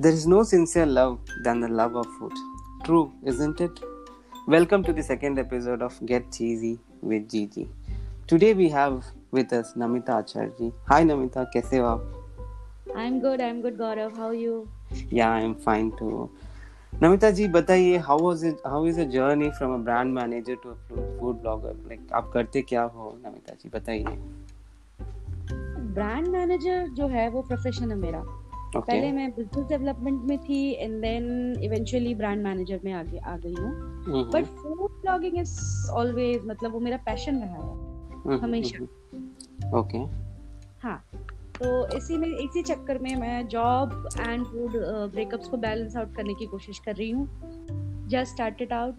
There is no sincere love than the love of food. True, isn't it? Welcome to the second episode of Get Cheesy with Gigi. Today we have with us Namita Acharji. Hi Namita, हो आप? I'm good, I'm good Gaurav. How are you? Yeah, I'm fine too. Namita ji बताइए how was it how is a journey from a brand manager to a food blogger like आप करते क्या हो नमिता जी बताइए brand manager जो है वो profession है मेरा ओके पहले मैं बिज़नेस डेवलपमेंट में थी and then eventually brand manager में आगे आ गई हूँ। But food blogging is always मतलब वो मेरा पैशन रहा है हमेशा। ओके हाँ तो इसी में इसी चक्कर में मैं जॉब एंड फ़ूड ब्रेकअप्स को बैलेंस आउट करने की कोशिश कर रही हूँ। Just started out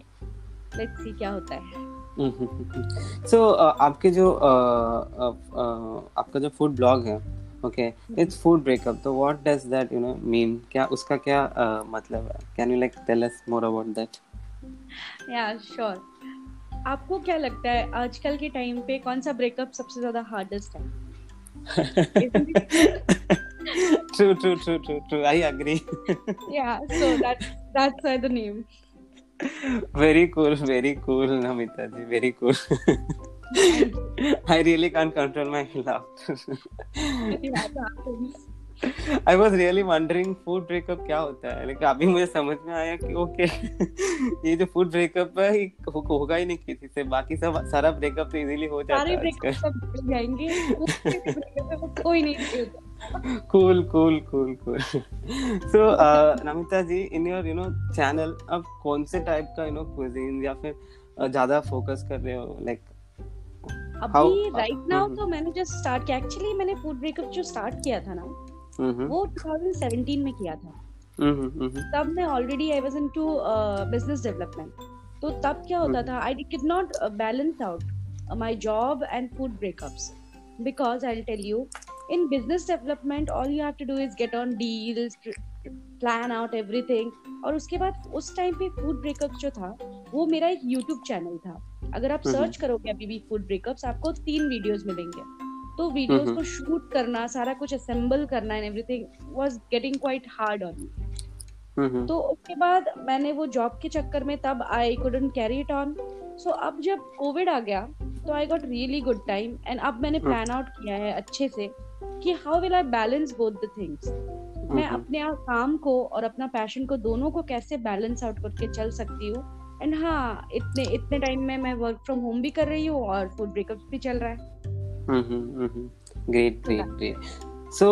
let's see क्या होता है। सो आपके जो uh, uh, uh, आपका जो फ़ूड ब्लॉग है ओके इट्स फ़ूड ब्रेकअप तो what does that you know mean क्या उसका क्या uh, मतलब है? Can you like tell us more about that या श्योर आपको क्या लगता है आजकल के टाइम पे कौन सा ब्रेकअप सबसे ज़्यादा हार्डेस्ट है? True true true true true. I agree. Yeah so that that's why the name. Very cool very cool namita ji very cool. i really can't control my laugh yeah, that happens. I was really wondering food breakup क्या होता है? लेकिन अभी मुझे समझ में आया कि ओके ये जो फ़ूड ब्रेकअप है ये हो, होगा ही नहीं किसी से। बाकी सब सारा ब्रेकअप तो इजीली हो जाता सारे है कोई नहीं। Cool cool cool cool so Namita ji in your you know channel अब कौन से टाइप का यू नो क्विजीन या फिर uh, ज़्यादा फोकस कर रहे हो? लाइक अभी राइट नाउ। तो मैंने जस्ट स्टार्ट किया। एक्चुअली मैंने फ़ूड ब्रेकअप जो स्टार्ट किया था ना वो 2017 में किया था। तब मैं already I was into business development तो तब क्या होता हम्म। था I did not balance out my job and food breakups because I tell you in business development all you have to do is get on deals plan out everything और उसके बाद उस टाइम पे फ़ूड ब्रेकअप जो था वो मेरा एक यूट्यूब चैनल था। अगर आप हम्म। सर्च करोगे अभी भी फ़ूड ब्रेकअप्स आपको तीन वीडियोस मिलेंगे तो वीडियोस हम्म। को शूट करना सारा कुछ असेंबल करना and everything was getting quite hard on me hmm तो उसके बाद मैंने वो जॉब के चक्कर में तब I couldn't carry it on so अब जब कोविड आ गया तो I got really good time and अब मैंने हम्म। प्लान आउट किया है अच्छे से कि how will I balance both the things मैं हम्म। अपने काम को और अपना पैशन को दोनों को कैसे बैलेंस आउट करके चल सकती हूँ एंड हाँ इतने इतने टाइम में मैं वर्क फ्रॉम होम भी कर रही हूँ और फ़ूड ब्रेकअप भी चल रहा है। Great great great so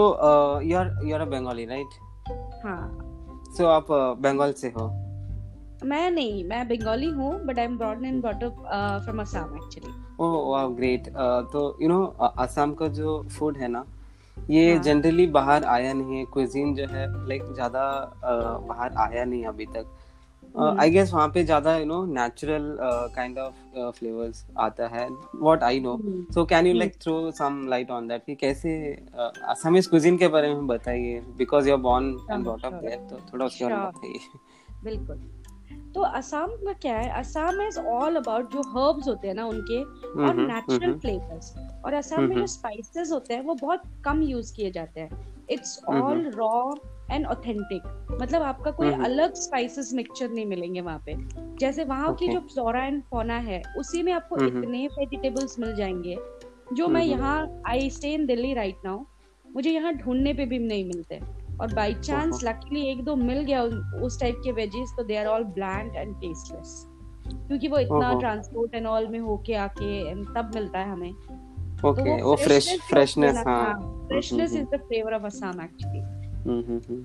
you are you are a Bengali right हाँ। सो आप बंगाल से हो? मैं नहीं मैं बंगाली हूँ but I am broad and brought up from Assam actually oh वाह ग्रेट तो यू नो असम का जो फ़ूड है ना ये जनरली हाँ। बाहर आया नहीं है। क्विजीन जो है लाइक ज़्यादा uh, बाहर आया नहीं अभी तक। आई गेस वहाँ पे ज़्यादा you know natural kind of flavours आता है what I know so can you hmm. Like throw some light on that कि कैसे असमीज क्विजीन के बारे में बताइए? Because you are born and brought up there तो थोड़ा उसके बारे में बताइए। बिल्कुल। तो असम का क्या है? असम इज़ ऑल अबाउट जो हर्ब्स होते हैं ना उनके और हम्म, नेचुरल हम्म, फ्लेवर्स और असम में जो हम्म। स्पाइसेस होते हैं वो बहुत कम यूज़ किए जाते हैं। It's. All raw and authentic मतलब आपका कोई हम्म। अलग स्पाइसेस मिक्सचर नहीं मिलेंगे वहाँ पे जैसे वहाँ की जो फ्लोरा एंड फोना है उसी में आपको हम्म। इतने वेजिटेबल्स मिल जाएँगे जो मैं हम्म। यहाँ I stay in Delhi right now मुझे यहाँ ढूँढने पे भी नहीं मिलते और बाई चांस लकीली एक दो मिल गया उस टाइप के वेजेस तो they are all bland and tasteless क्योंकि वो इतना ट्रांसपोर्ट एंड ऑल में होके आके तब मिलता है हमें ओके वो फ्रेश फ्रेशनेस हाँ freshness is the flavour of Assam actually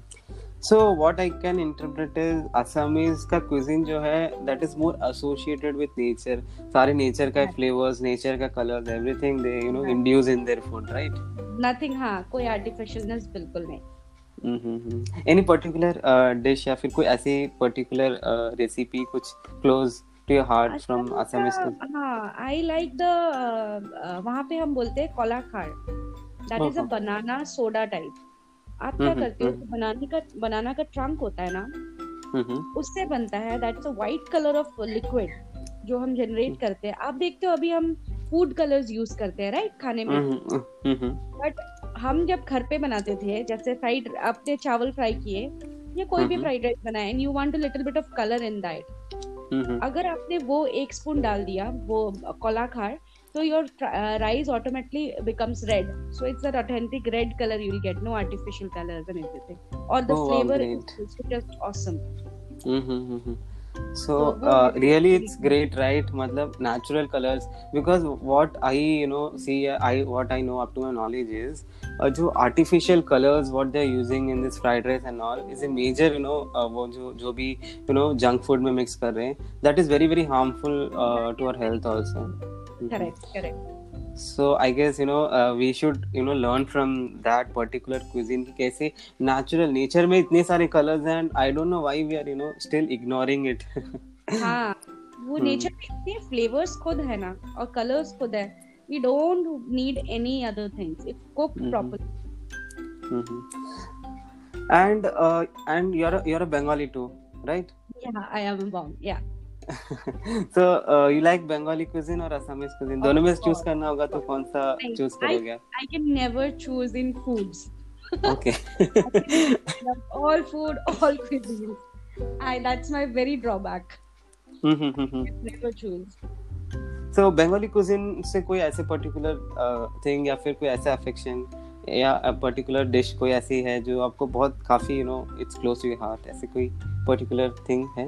so what I can interpret is Assamese का क्विजिन जो है that is more associated with nature सारे नेचर का. फ्लेवर्स नेचर का colours everything they you know. Induce in their food right nothing हाँ कोई artificialness बिल्कुल नहीं एनी पर्टिकुलर डिश या फिर कोई ऐसी पर्टिकुलर रेसिपी कुछ close to your heart from Assam Assamese का- हाँ आई लाइक द वहाँ पे हम बोलते हैं कोलाखाड़ दैट इज़ अ ओहो। बनाना सोडा टाइप आप क्या हम्म, करते हो? हम्म। बनाने का बनाना का ट्रंक होता है ना हम्म उससे बनता है। That's a white colour of liquid जो हम जनरेट करते हैं। आप देखते हो अभी हम फ़ूड कलर्स यूज़ करते हैं राइट खाने में। हम्म बट हम जब घर पे बनाते थे जैसे फ्राइड आपने चावल फ्राई किए या कोई भी हम्म। फ्राइड राइस बनाए and you want a little bit of colour in that hmm Mm-hmm. अगर आपने वो एक स्पून डाल दिया वो कोलाखार तो your rice automatically becomes red so it's an authentic red colour you will get no artificial colours and everything और the flavour is just awesome hmm hmm hmm Mm-hmm. Uh, really really it's great, right? मतलब natural colors because what I you know see I what I know up to my knowledge is uh, जो artificial colors what they're using in this fried rice and all is a major you know uh, वो जो जो भी you know junk food में mix कर रहे हैं that is very very harmful uh, to our health also. Mhm. Correct correct So I guess you know uh, we should you know learn from that particular cuisine कि कैसे natural nature में इतने सारे colors हैं and I don't know why we are you know still ignoring it. हाँ वो हम्म। Nature में इतने फ्लेवर्स खुद है ना और कलर्स खुद है we don't need any other things if cooked Mhm. properly Mhm. And uh, and you're a, you're a Bengali too, right? yeah I am bomb yeah so uh, you like Bengali cuisine or Assamese cuisine? दोनों में choose करना होगा तो कौन सा choose करोगे? I can never choose in foods Okay. All food all cuisines I that's my very drawback hmm, never choose so Bengali cuisine से कोई ऐसे particular uh, thing या फिर कोई ऐसा affection या पर्टिकुलर डिश कोई ऐसी है जो आपको बहुत काफ़ी you know it's close to your heart ऐसे कोई पर्टिकुलर थिंग है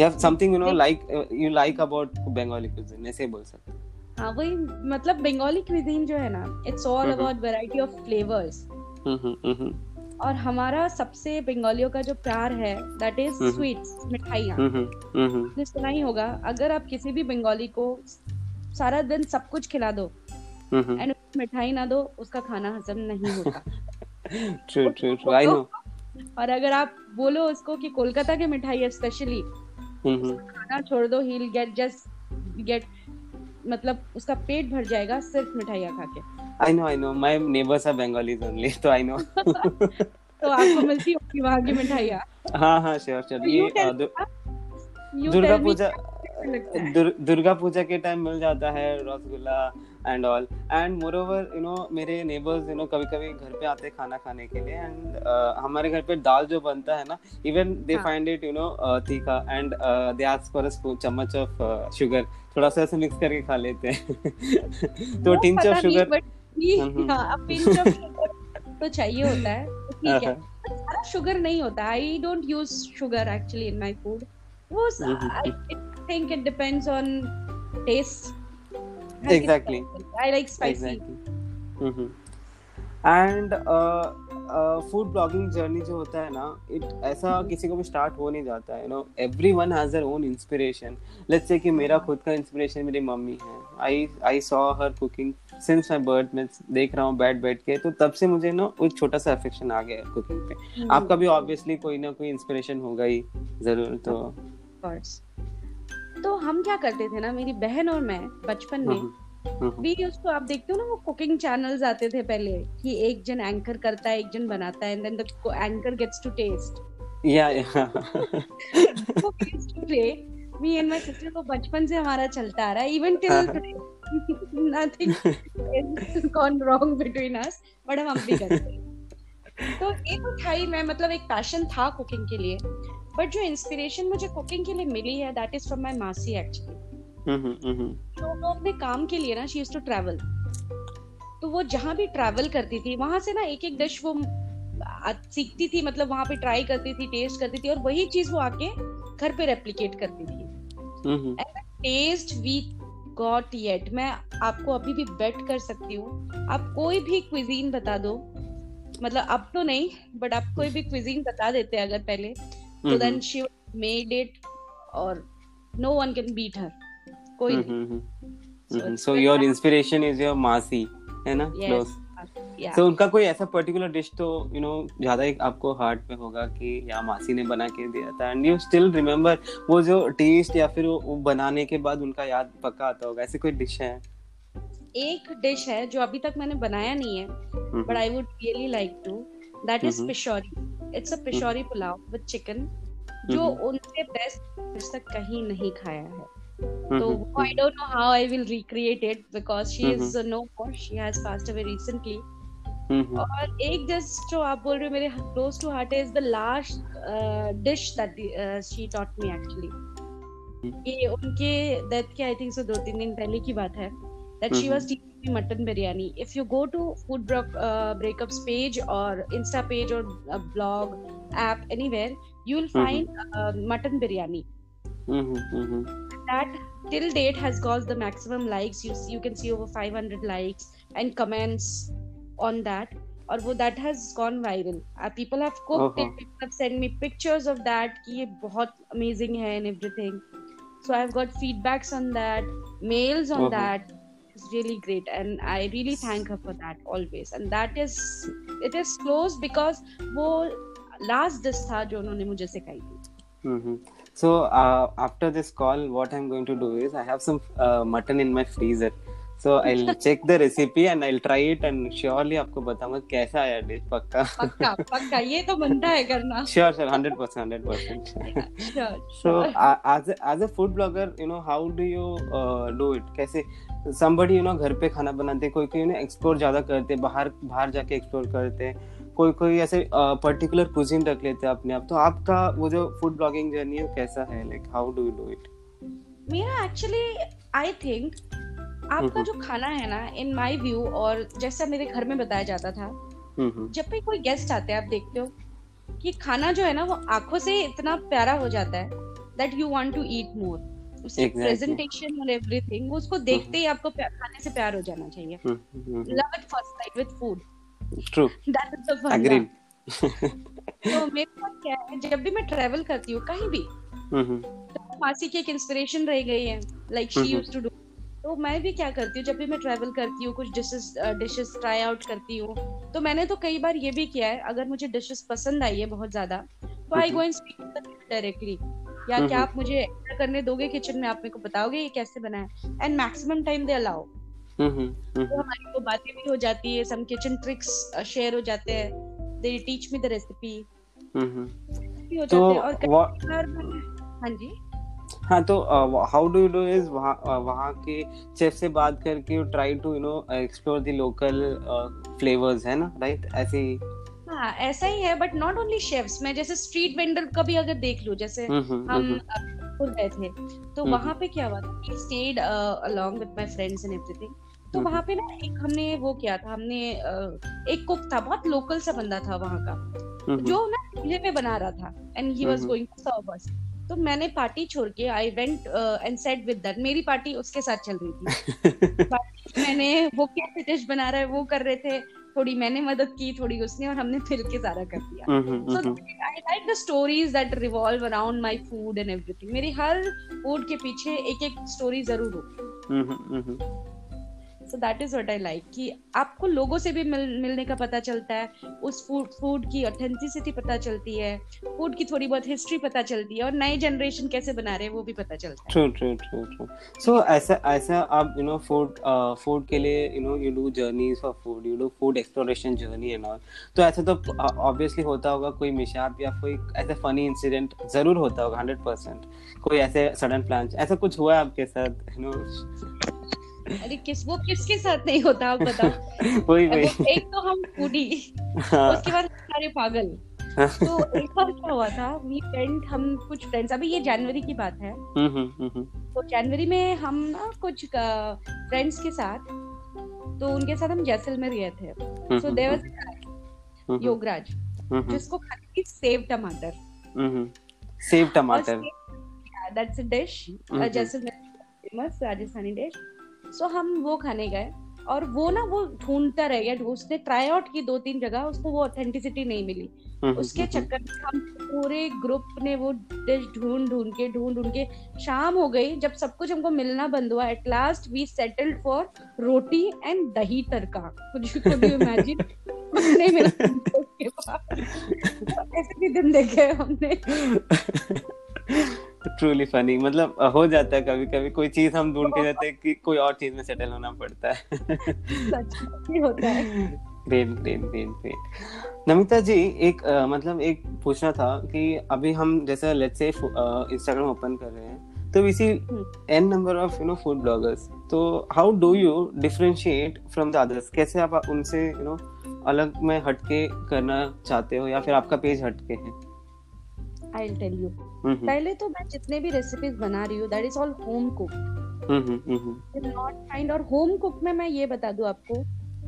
या something you know like you like about Bengali cuisine ऐसे बोल सकते हैं। हाँ वही मतलब बंगाली क्विजीन जो है ना it's all. About variety of flavours hmm, hmm, hmm, और हमारा सबसे बंगालियों का जो प्यार है दैट इज़। स्वीट्स मिठाइयाँ। हम्म, हम्म, हम्म, आपने सुना ही होगा अगर आप किसी भी बंगाली को सारा दिन सब कुछ खिला दो. एंड मिठाई ना दो उसका खाना हजम नहीं होता। True true true I know और अगर आप बोलो उसको कि कोलकाता की मिठाई है स्पेशली खाना छोड़ दो ही गेट जस्ट गेट मतलब उसका पेट भर जाएगा सिर्फ़ मिठाइयाँ खा के। I know I know my neighbours are Bengalis only तो आई नो तो आपको मिलती होगी वहाँ की मिठाइयाँ। हाँ हाँ श्योर श्योर ये दुर्गा पूजा दुर्गा पूजा के टाइम मिल जाता है rasgulla and all and moreover you know मेरे नेबर्स यू नो कभी कभी घर पे आते हैं खाना खाने के लिए एंड uh, हमारे घर पे दाल जो बनता है ना इवन दे हाँ. फाइंड इट यू नो तीखा and they ask for a चम्मच ऑफ़ शुगर थोड़ा सा ऐसे मिक्स करके खा लेते हैं। तो टिंच ऑफ़ शुगर. हाँ, तो चाहिए होता है तो ठीक है। हाँ, सारा शुगर नहीं होता। I don't use sugar actually in my food वो I think it depends on taste Exactly. I like spicy exactly and food blogging journey जो होता है ना इट ऐसा किसी को भी स्टार्ट हो नहीं जाता है no every one has their own inspiration let's say कि मेरा खुद का इंस्पिरेशन मेरी मम्मी है. I I saw her cooking since my birth मैं देख रहा हूँ बैठ बैठ के तो तब से मुझे ना एक छोटा सा अफेक्शन आ गया कुकिंग पे. हम्म। आपका भी ऑब्वियसली कोई ना कोई इंस्पिरेशन होगा ही. ज़रूर तो course. तो हम क्या करते थे ना मेरी बहन और मैं बचपन में हम्म, हम्म, भी उसको आप देखते हो ना वो कुकिंग चैनल्स आते थे पहले कि एक जन एंकर करता है एक जन बनाता है and then the anchor gets to taste या या वो used to play. Me and को बचपन से हमारा चलता आ रहा है हाँ। today. Nothing has gone wrong between us, हम भी करते हैं. तो ये तो था ही मैं मतलब एक पैशन था कुकिंग के लिए बट जो इंस्पिरेशन मुझे कुकिंग के लिए मिली है दैट इज़ फ्रॉम माय मासी एक्चुअली हम्म, हम्म, तो वो अपने काम के लिए ना शी टू ट्रैवल तो वो जहाँ भी ट्रैवल करती थी वहाँ से ना एक एक डिश वो सीखती थी मतलब वहाँ पे ट्राई करती थी टेस्ट करती थी और वही चीज़ वो आके घर पे रेप्लिकेट करती थी। Hmm, taste we got yet मैं आपको अभी भी बेट कर सकती हूँ। आप कोई भी क्विजीन बता दो। मतलब अब तो नहीं बट आप कोई भी क्विजीन बता देते अगर पहले। तो hmm, then she made it और no one can beat her कोई हम्म, नहीं हम्म, hmm. So your hard. inspiration is your मासी है ना Yes. क्लोज. तो उनका कोई ऐसा पर्टिकुलर डिश तो यू नो ज़्यादा ही आपको हार्ट पे होगा कि या मासी ने बना के दिया था एंड यू स्टिल रिमेम्बर वो जो टेस्ट या फिर वो बनाने के बाद उनका याद पक्का आता होगा ऐसी कोई डिश है एक डिश है जो अभी तक मैंने बनाया नहीं है हम्म, but I would really like to that is. Pishori it's a Pishori pulao with chicken जो हम्म, उनसे बेस्ट आज तक कहीं नहीं खाया है। हम्म, तो I don't know how I will recreate it because she is. No more she has passed away recently और एक जस्ट जो आप बोल रहे हो मेरे close to heart is the last dish that she taught me actually ये उनके डेथ के आई थिंक सो दो तीन दिन पहले की बात है that she Mhm. was teaching me mutton biryani. If you go to Food Bro- uh, Breakups page or Insta page or a blog app anywhere, you will Mhm. find uh, mutton biryani. Hmm hmm That till date has got the maximum likes. You you can see over 500 likes and comments on that. Or wo that has gone viral. Uh, people have cooked Uh-huh. it. People have sent me pictures of that. कि ये बहुत amazing है and everything. So I've got feedbacks on that, mails on Uh-huh. that. It's really great, and I really thank her for that always. And that is, it is close because वो last dish था जो उन्होंने मुझे सिखाई थी. Mm-hmm. So uh, after this call, what I'm going to do is I have some uh, mutton in my freezer. So I'll check the recipe and I'll try it and surely आपको बताऊँगा कैसा आया dish पक्का. पक्का पक्का ये तो बनता है करना. So sure. uh, as a, as a food blogger, you know how do you uh, do it? कैसे somebody you know घर पे खाना बनाते कोई कोई ना एक्सप्लोर ज़्यादा करते बाहर बाहर जाके एक्सप्लोर करते कोई कोई ऐसे पर्टिकुलर कुजिन रख लेते हैं अपने आप तो आपका वो जो फ़ूड ब्लॉगिंग जर्नी है कैसा है like how do you do it मेरा एक्चुअली आई थिंक आपका। जो खाना है ना इन माई व्यू और जैसा मेरे घर में बताया जाता था जब भी कोई गेस्ट आते हैं आप देखते हो कि खाना जो है ना वो आँखों से इतना प्यारा हो जाता है that you want to eat more presentation और एवरीथिंग वो उसको देखते ही आपको खाने से प्यार हो जाना चाहिए। Love at first sight with food true that is the fun तो मेरे साथ क्या है जब भी मैं ट्रेवल करती हूँ कहीं भी तो मासी की एक इंस्पिरेशन रह गई है like she. Used to do तो मैं भी क्या करती हूँ जब भी मैं ट्रैवल करती हूँ कुछ डिशेस डिशेस ट्राई आउट करती हूँ तो मैंने तो कई बार ये भी किया है अगर मुझे डिशेस पसंद आई है बहुत ज़्यादा तो I. Go and speak directly या। क्या आप मुझे करने दोगे किचन में आप मेरे को बताओगे ये कैसे बना है? And maximum time they allow तो हमारी वो बातें भी हो जाती है सम किचन ट्रिक्स शेयर हो जाते हैं they teach me the recipe hmm हो तो जाते हैं और हाँ जी? हाँ तो how do you do is वहाँ वहाँ के शेफ से बात करके try to you know explore the local flavours है ना राइट ऐसे ही हाँ ऐसा ही है बट नॉट ओनली शेफ्स मैं जैसे स्ट्रीट वेंडर का भी अगर देख लूँ जैसे हम्म, हम्म, हम हम्म, गए थे तो। वहाँ पे क्या हुआ था we stayed along with my friends and everything तो। वहाँ पे ना एक हमने वो किया था हमने uh, एक कुक था बहुत लोकल सा बंदा था वहाँ का जो ना चूल्हे पे बना रहा था and he was. Going to serve us तो मैंने पार्टी छोड़ के I went and sat with that मेरी पार्टी उसके साथ चल रही थी। मैंने वो कैसे डिश बना रहा है वो कर रहे थे। थोड़ी मैंने मदद की थोड़ी उसने और हमने फिर के सारा कर दिया। So hmm, I like the stories that revolve around my food and everything. मेरी हर फ़ूड के पीछे एक एक स्टोरी ज़रूर होगी hmm, hmm, hmm, so that is what I like कि आपको लोगों से भी मिल, मिलने का पता चलता है उस फ़ूड फ़ूड की ऑथेंटिसिटी पता चलती है फ़ूड की थोड़ी बहुत हिस्ट्री पता चलती है और नए जनरेशन कैसे बना रहे हैं वो भी पता चलता है। True true true true so ऐसा ऐसा आप यू नो फ़ूड फ़ूड के लिए you know you do journeys for food you do food exploration journey and all तो ऐसा तो ऑब्वियसली होता होगा कोई मिशाप या कोई ऐसा फनी इंसिडेंट ज़रूर होता होगा हंड्रेड परसेंट कोई ऐसे सडन प्लान ऐसा कुछ हुआ है आपके साथ यू नो अरे किस वो किसके साथ नहीं होता आप बताओ। वही वही। एक तो हम फूडी हाँ। उसके बाद सारे पागल। तो एक बार क्या हुआ था वी वेंट हम कुछ फ्रेंड्स अभी ये जनवरी की बात है। हम्म, हम्म, हम्म, तो जनवरी में हम ना कुछ फ्रेंड्स के साथ तो उनके साथ हम जैसलमेर गए थे। सो देवर हम्म, योगराज जिसको की sev tamatar. Hmm, hmm. Sev tamatar. That's a dish. Jaisalmer famous Rajasthani dish so हम वो खाने गए और वो ना वो ढूंढता रह गया। उसने ट्राई आउट की दो तीन जगह उसको वो ऑथेंटिसिटी नहीं मिली। हम्म, उसके हम्म, चक्कर में हम पूरे ग्रुप ने वो डिश ढूंढ ढूंढ के ढूंढ ढूंढ के शाम हो गई। जब सब कुछ हमको मिलना बंद हुआ at last we settled for roti and dahi tadka. कुछ यू इमेजिन नहीं मिला ऐसे भी दिन देखे हमने। ट्रूली फनी मतलब हो जाता है कभी कभी कोई चीज़ हम ढूंढ के रहते हैं कि कोई और चीज़ में सेटल होना पड़ता है। सच होता है। Great great great great Namita ji एक अ, मतलब एक पूछना था कि अभी हम जैसे लेट्स से इंस्टाग्राम ओपन कर रहे हैं तो we see an number of you know food bloggers तो how do you differentiate from the others कैसे आप उनसे यू नो अलग में हटके करना चाहते हो या फिर आपका पेज हटके है? आई विल टेल यू पहले तो मैं जितने भी रेसिपीज़ बना रही हूँ that is all home cook hmm, hmm, hmm, not kind और होम कुक में मैं ये बता दूँ आपको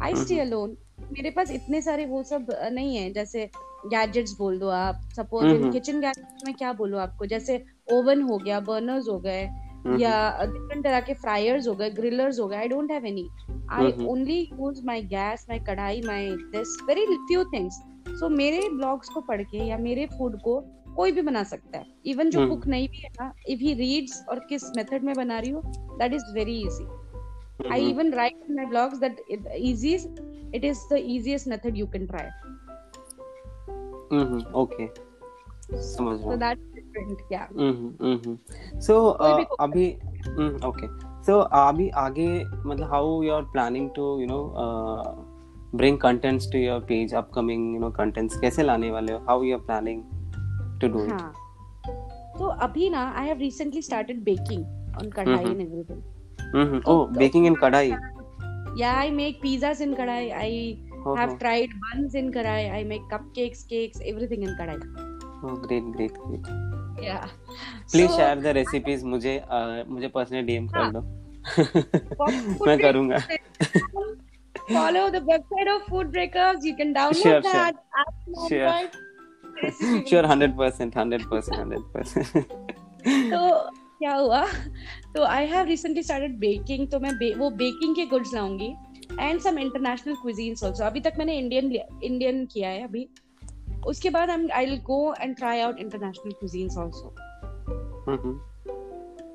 आई। स्टे अलोन मेरे पास इतने सारे वो सब नहीं है जैसे गैजेट्स बोल दो आप सपोज़ इन। किचन गैजेट्स में क्या बोलूँ आपको जैसे ओवन हो गया बर्नर्स हो गए हम्म, या डिफरेंट तरह के फ्रायर्स हो गए ग्रिलर्स हो गए I don't have any I. Only use my gas my kadhai my this very few things so मेरे ब्लॉग्स को पढ़ के या मेरे फ़ूड को कोई भी बना सकता है। इवन जो बुक नहीं भी है ना इफ़ ही रीड्स और किस मेथड में बना रही हो that is very easy hmm, I even write in my blogs that it, the easiest it is the easiest method you hmm, okay समझ रहा. सो कोई भी cook uh, अभी ओके सो अभी आगे मतलब how you are planning to you know bring contents to your page upcoming you know contents कैसे लाने वाले हो? How you are planning do it हाँ. तो अभी ना I have recently started baking on kadai Mhm. and everything. oh baking in kadai Yeah, I make pizzas in kadai. I oh, have oh, tried buns in kadai. I make cupcakes, cakes, everything in kadai. oh great great great Yeah. Please share the recipes मुझे uh, मुझे personally DM कर हाँ. दो मैं करूँगा Follow the website of Food Breakers. You can download Sure, sure. that. app on Sure. Sure hundred percent hundred percent hundred percent तो क्या हुआ? तो I have recently started baking तो मैं बे- वो बेकिंग के गुड्स लाऊँगी and some international cuisines also अभी तक मैंने इंडियन इंडियन किया है अभी। उसके बाद I will go and try out international cuisines also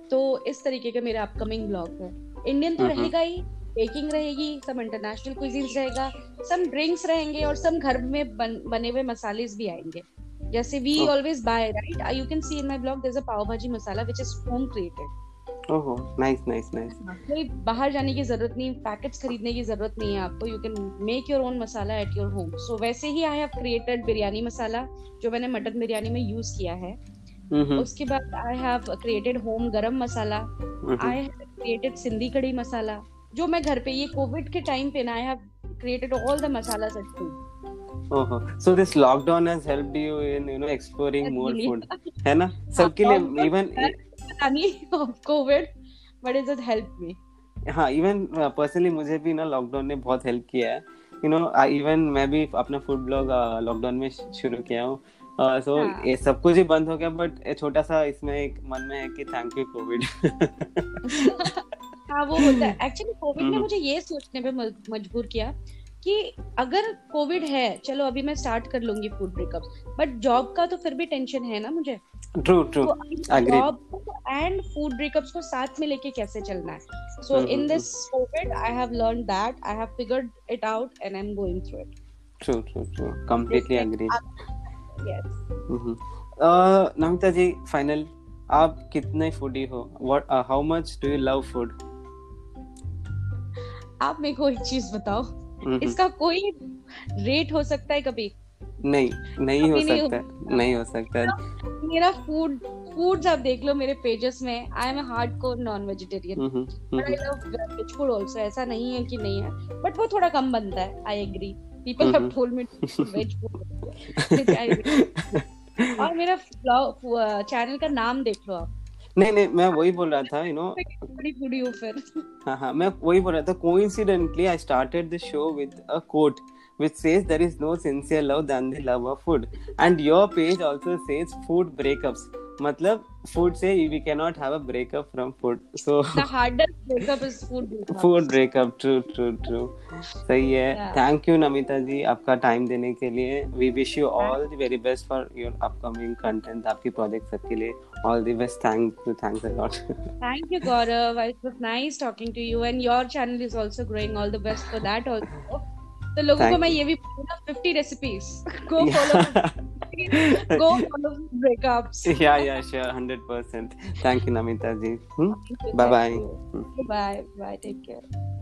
तो इस तरीके का मेरा अपकमिंग ब्लॉग है। इंडियन तो हम्म। रहेगा ही। बेकिंग रहेगी सम इंटरनेशनल क्विजीन्स रहेगा सम ड्रिंक्स रहेंगे और सम घर में बन, बने हुए मसाले भी आएँगे। जैसे we. Always buy right you can see in my blog there is a pav bhaji masala which is home created ओहो नाइस नाइस नाइस कोई बाहर जाने की ज़रूरत नहीं पैकेट्स खरीदने की ज़रूरत नहीं है आपको you can make your own masala at your home so वैसे ही I have created biryani masala जो मैंने मटन बिरयानी में यूज़ किया है। हम्म उसके बाद आई have created home garam masala I have created Sindhi kadhi masala जो मैं घर पे ये कोविड के टाइम पे ना I have created all the masala at home ओहो so this lockdown has helped you in you know exploring more food है ना? सबके लिए even of COVID but it has help me हाँ इवन पर्सनली मुझे भी ना लॉकडाउन ने बहुत हेल्प किया है. यू नो इवन मैं भी अपना फ़ूड ब्लॉग लॉकडाउन में शुरू किया हूँ. सो हाँ. ये सब कुछ ही बंद हो गया बट छोटा सा इसमें एक मन में है कि थैंक यू कोविड हाँ वो होता है। एक्चुअली कोविड ने हम्म। मुझे ये सोचने पे मजबूर किया कि अगर कोविड है चलो अभी मैं स्टार्ट कर लूँगी फ़ूड ब्रेकअप्स बट जॉब का तो फिर भी टेंशन है ना मुझे। True true job and food breakups को साथ में लेके कैसे चलना है? So in this COVID I have learn that I have figured it out and I am going through it true true true completely agree yes Namita ji final आप कितने foodie हो? What how much do you love food आप मेरे को एक चीज़ बताओ। इसका कोई रेट हो सकता है कभी? नहीं नहीं हो कभी नहीं सकता नहीं हो सकता। मेरा फ़ूड फूड्स आप देख लो मेरे पेजेस में। I am hard core non vegetarian but I love veg food also ऐसा नहीं है कि नहीं है। बट वो थोड़ा कम बनता है I agree people have. Told me veg food और मेरा चैनल का नाम देख लो आप। नहीं नहीं मैं वही बोल रहा था यू नो फूडी हूँ फिर। हाँ हाँ मैं वही बोल रहा था coincidentally I started the show with a quote which says there is no sincere love than the love of food and your page also says food breakups मतलब food say we cannot have a breakup from food so the hardest breakup is food breakup. food breakup true true true सही है Yeah. Thank you Namita ji आपका time देने के लिए we wish you all the very best for your upcoming content आपकी project सबके लिए all the best thank you thanks a lot Thank you, Gaurav. It was nice talking to you, and your channel is also growing. All the best for that also. तो लोगों को मैं. ये भी बोलूँगा 50 recipes. Go follow. Go for breakups. yeah yeah sure 100% thank you namita ji hmm? Bye bye. Bye. Bye. Take care.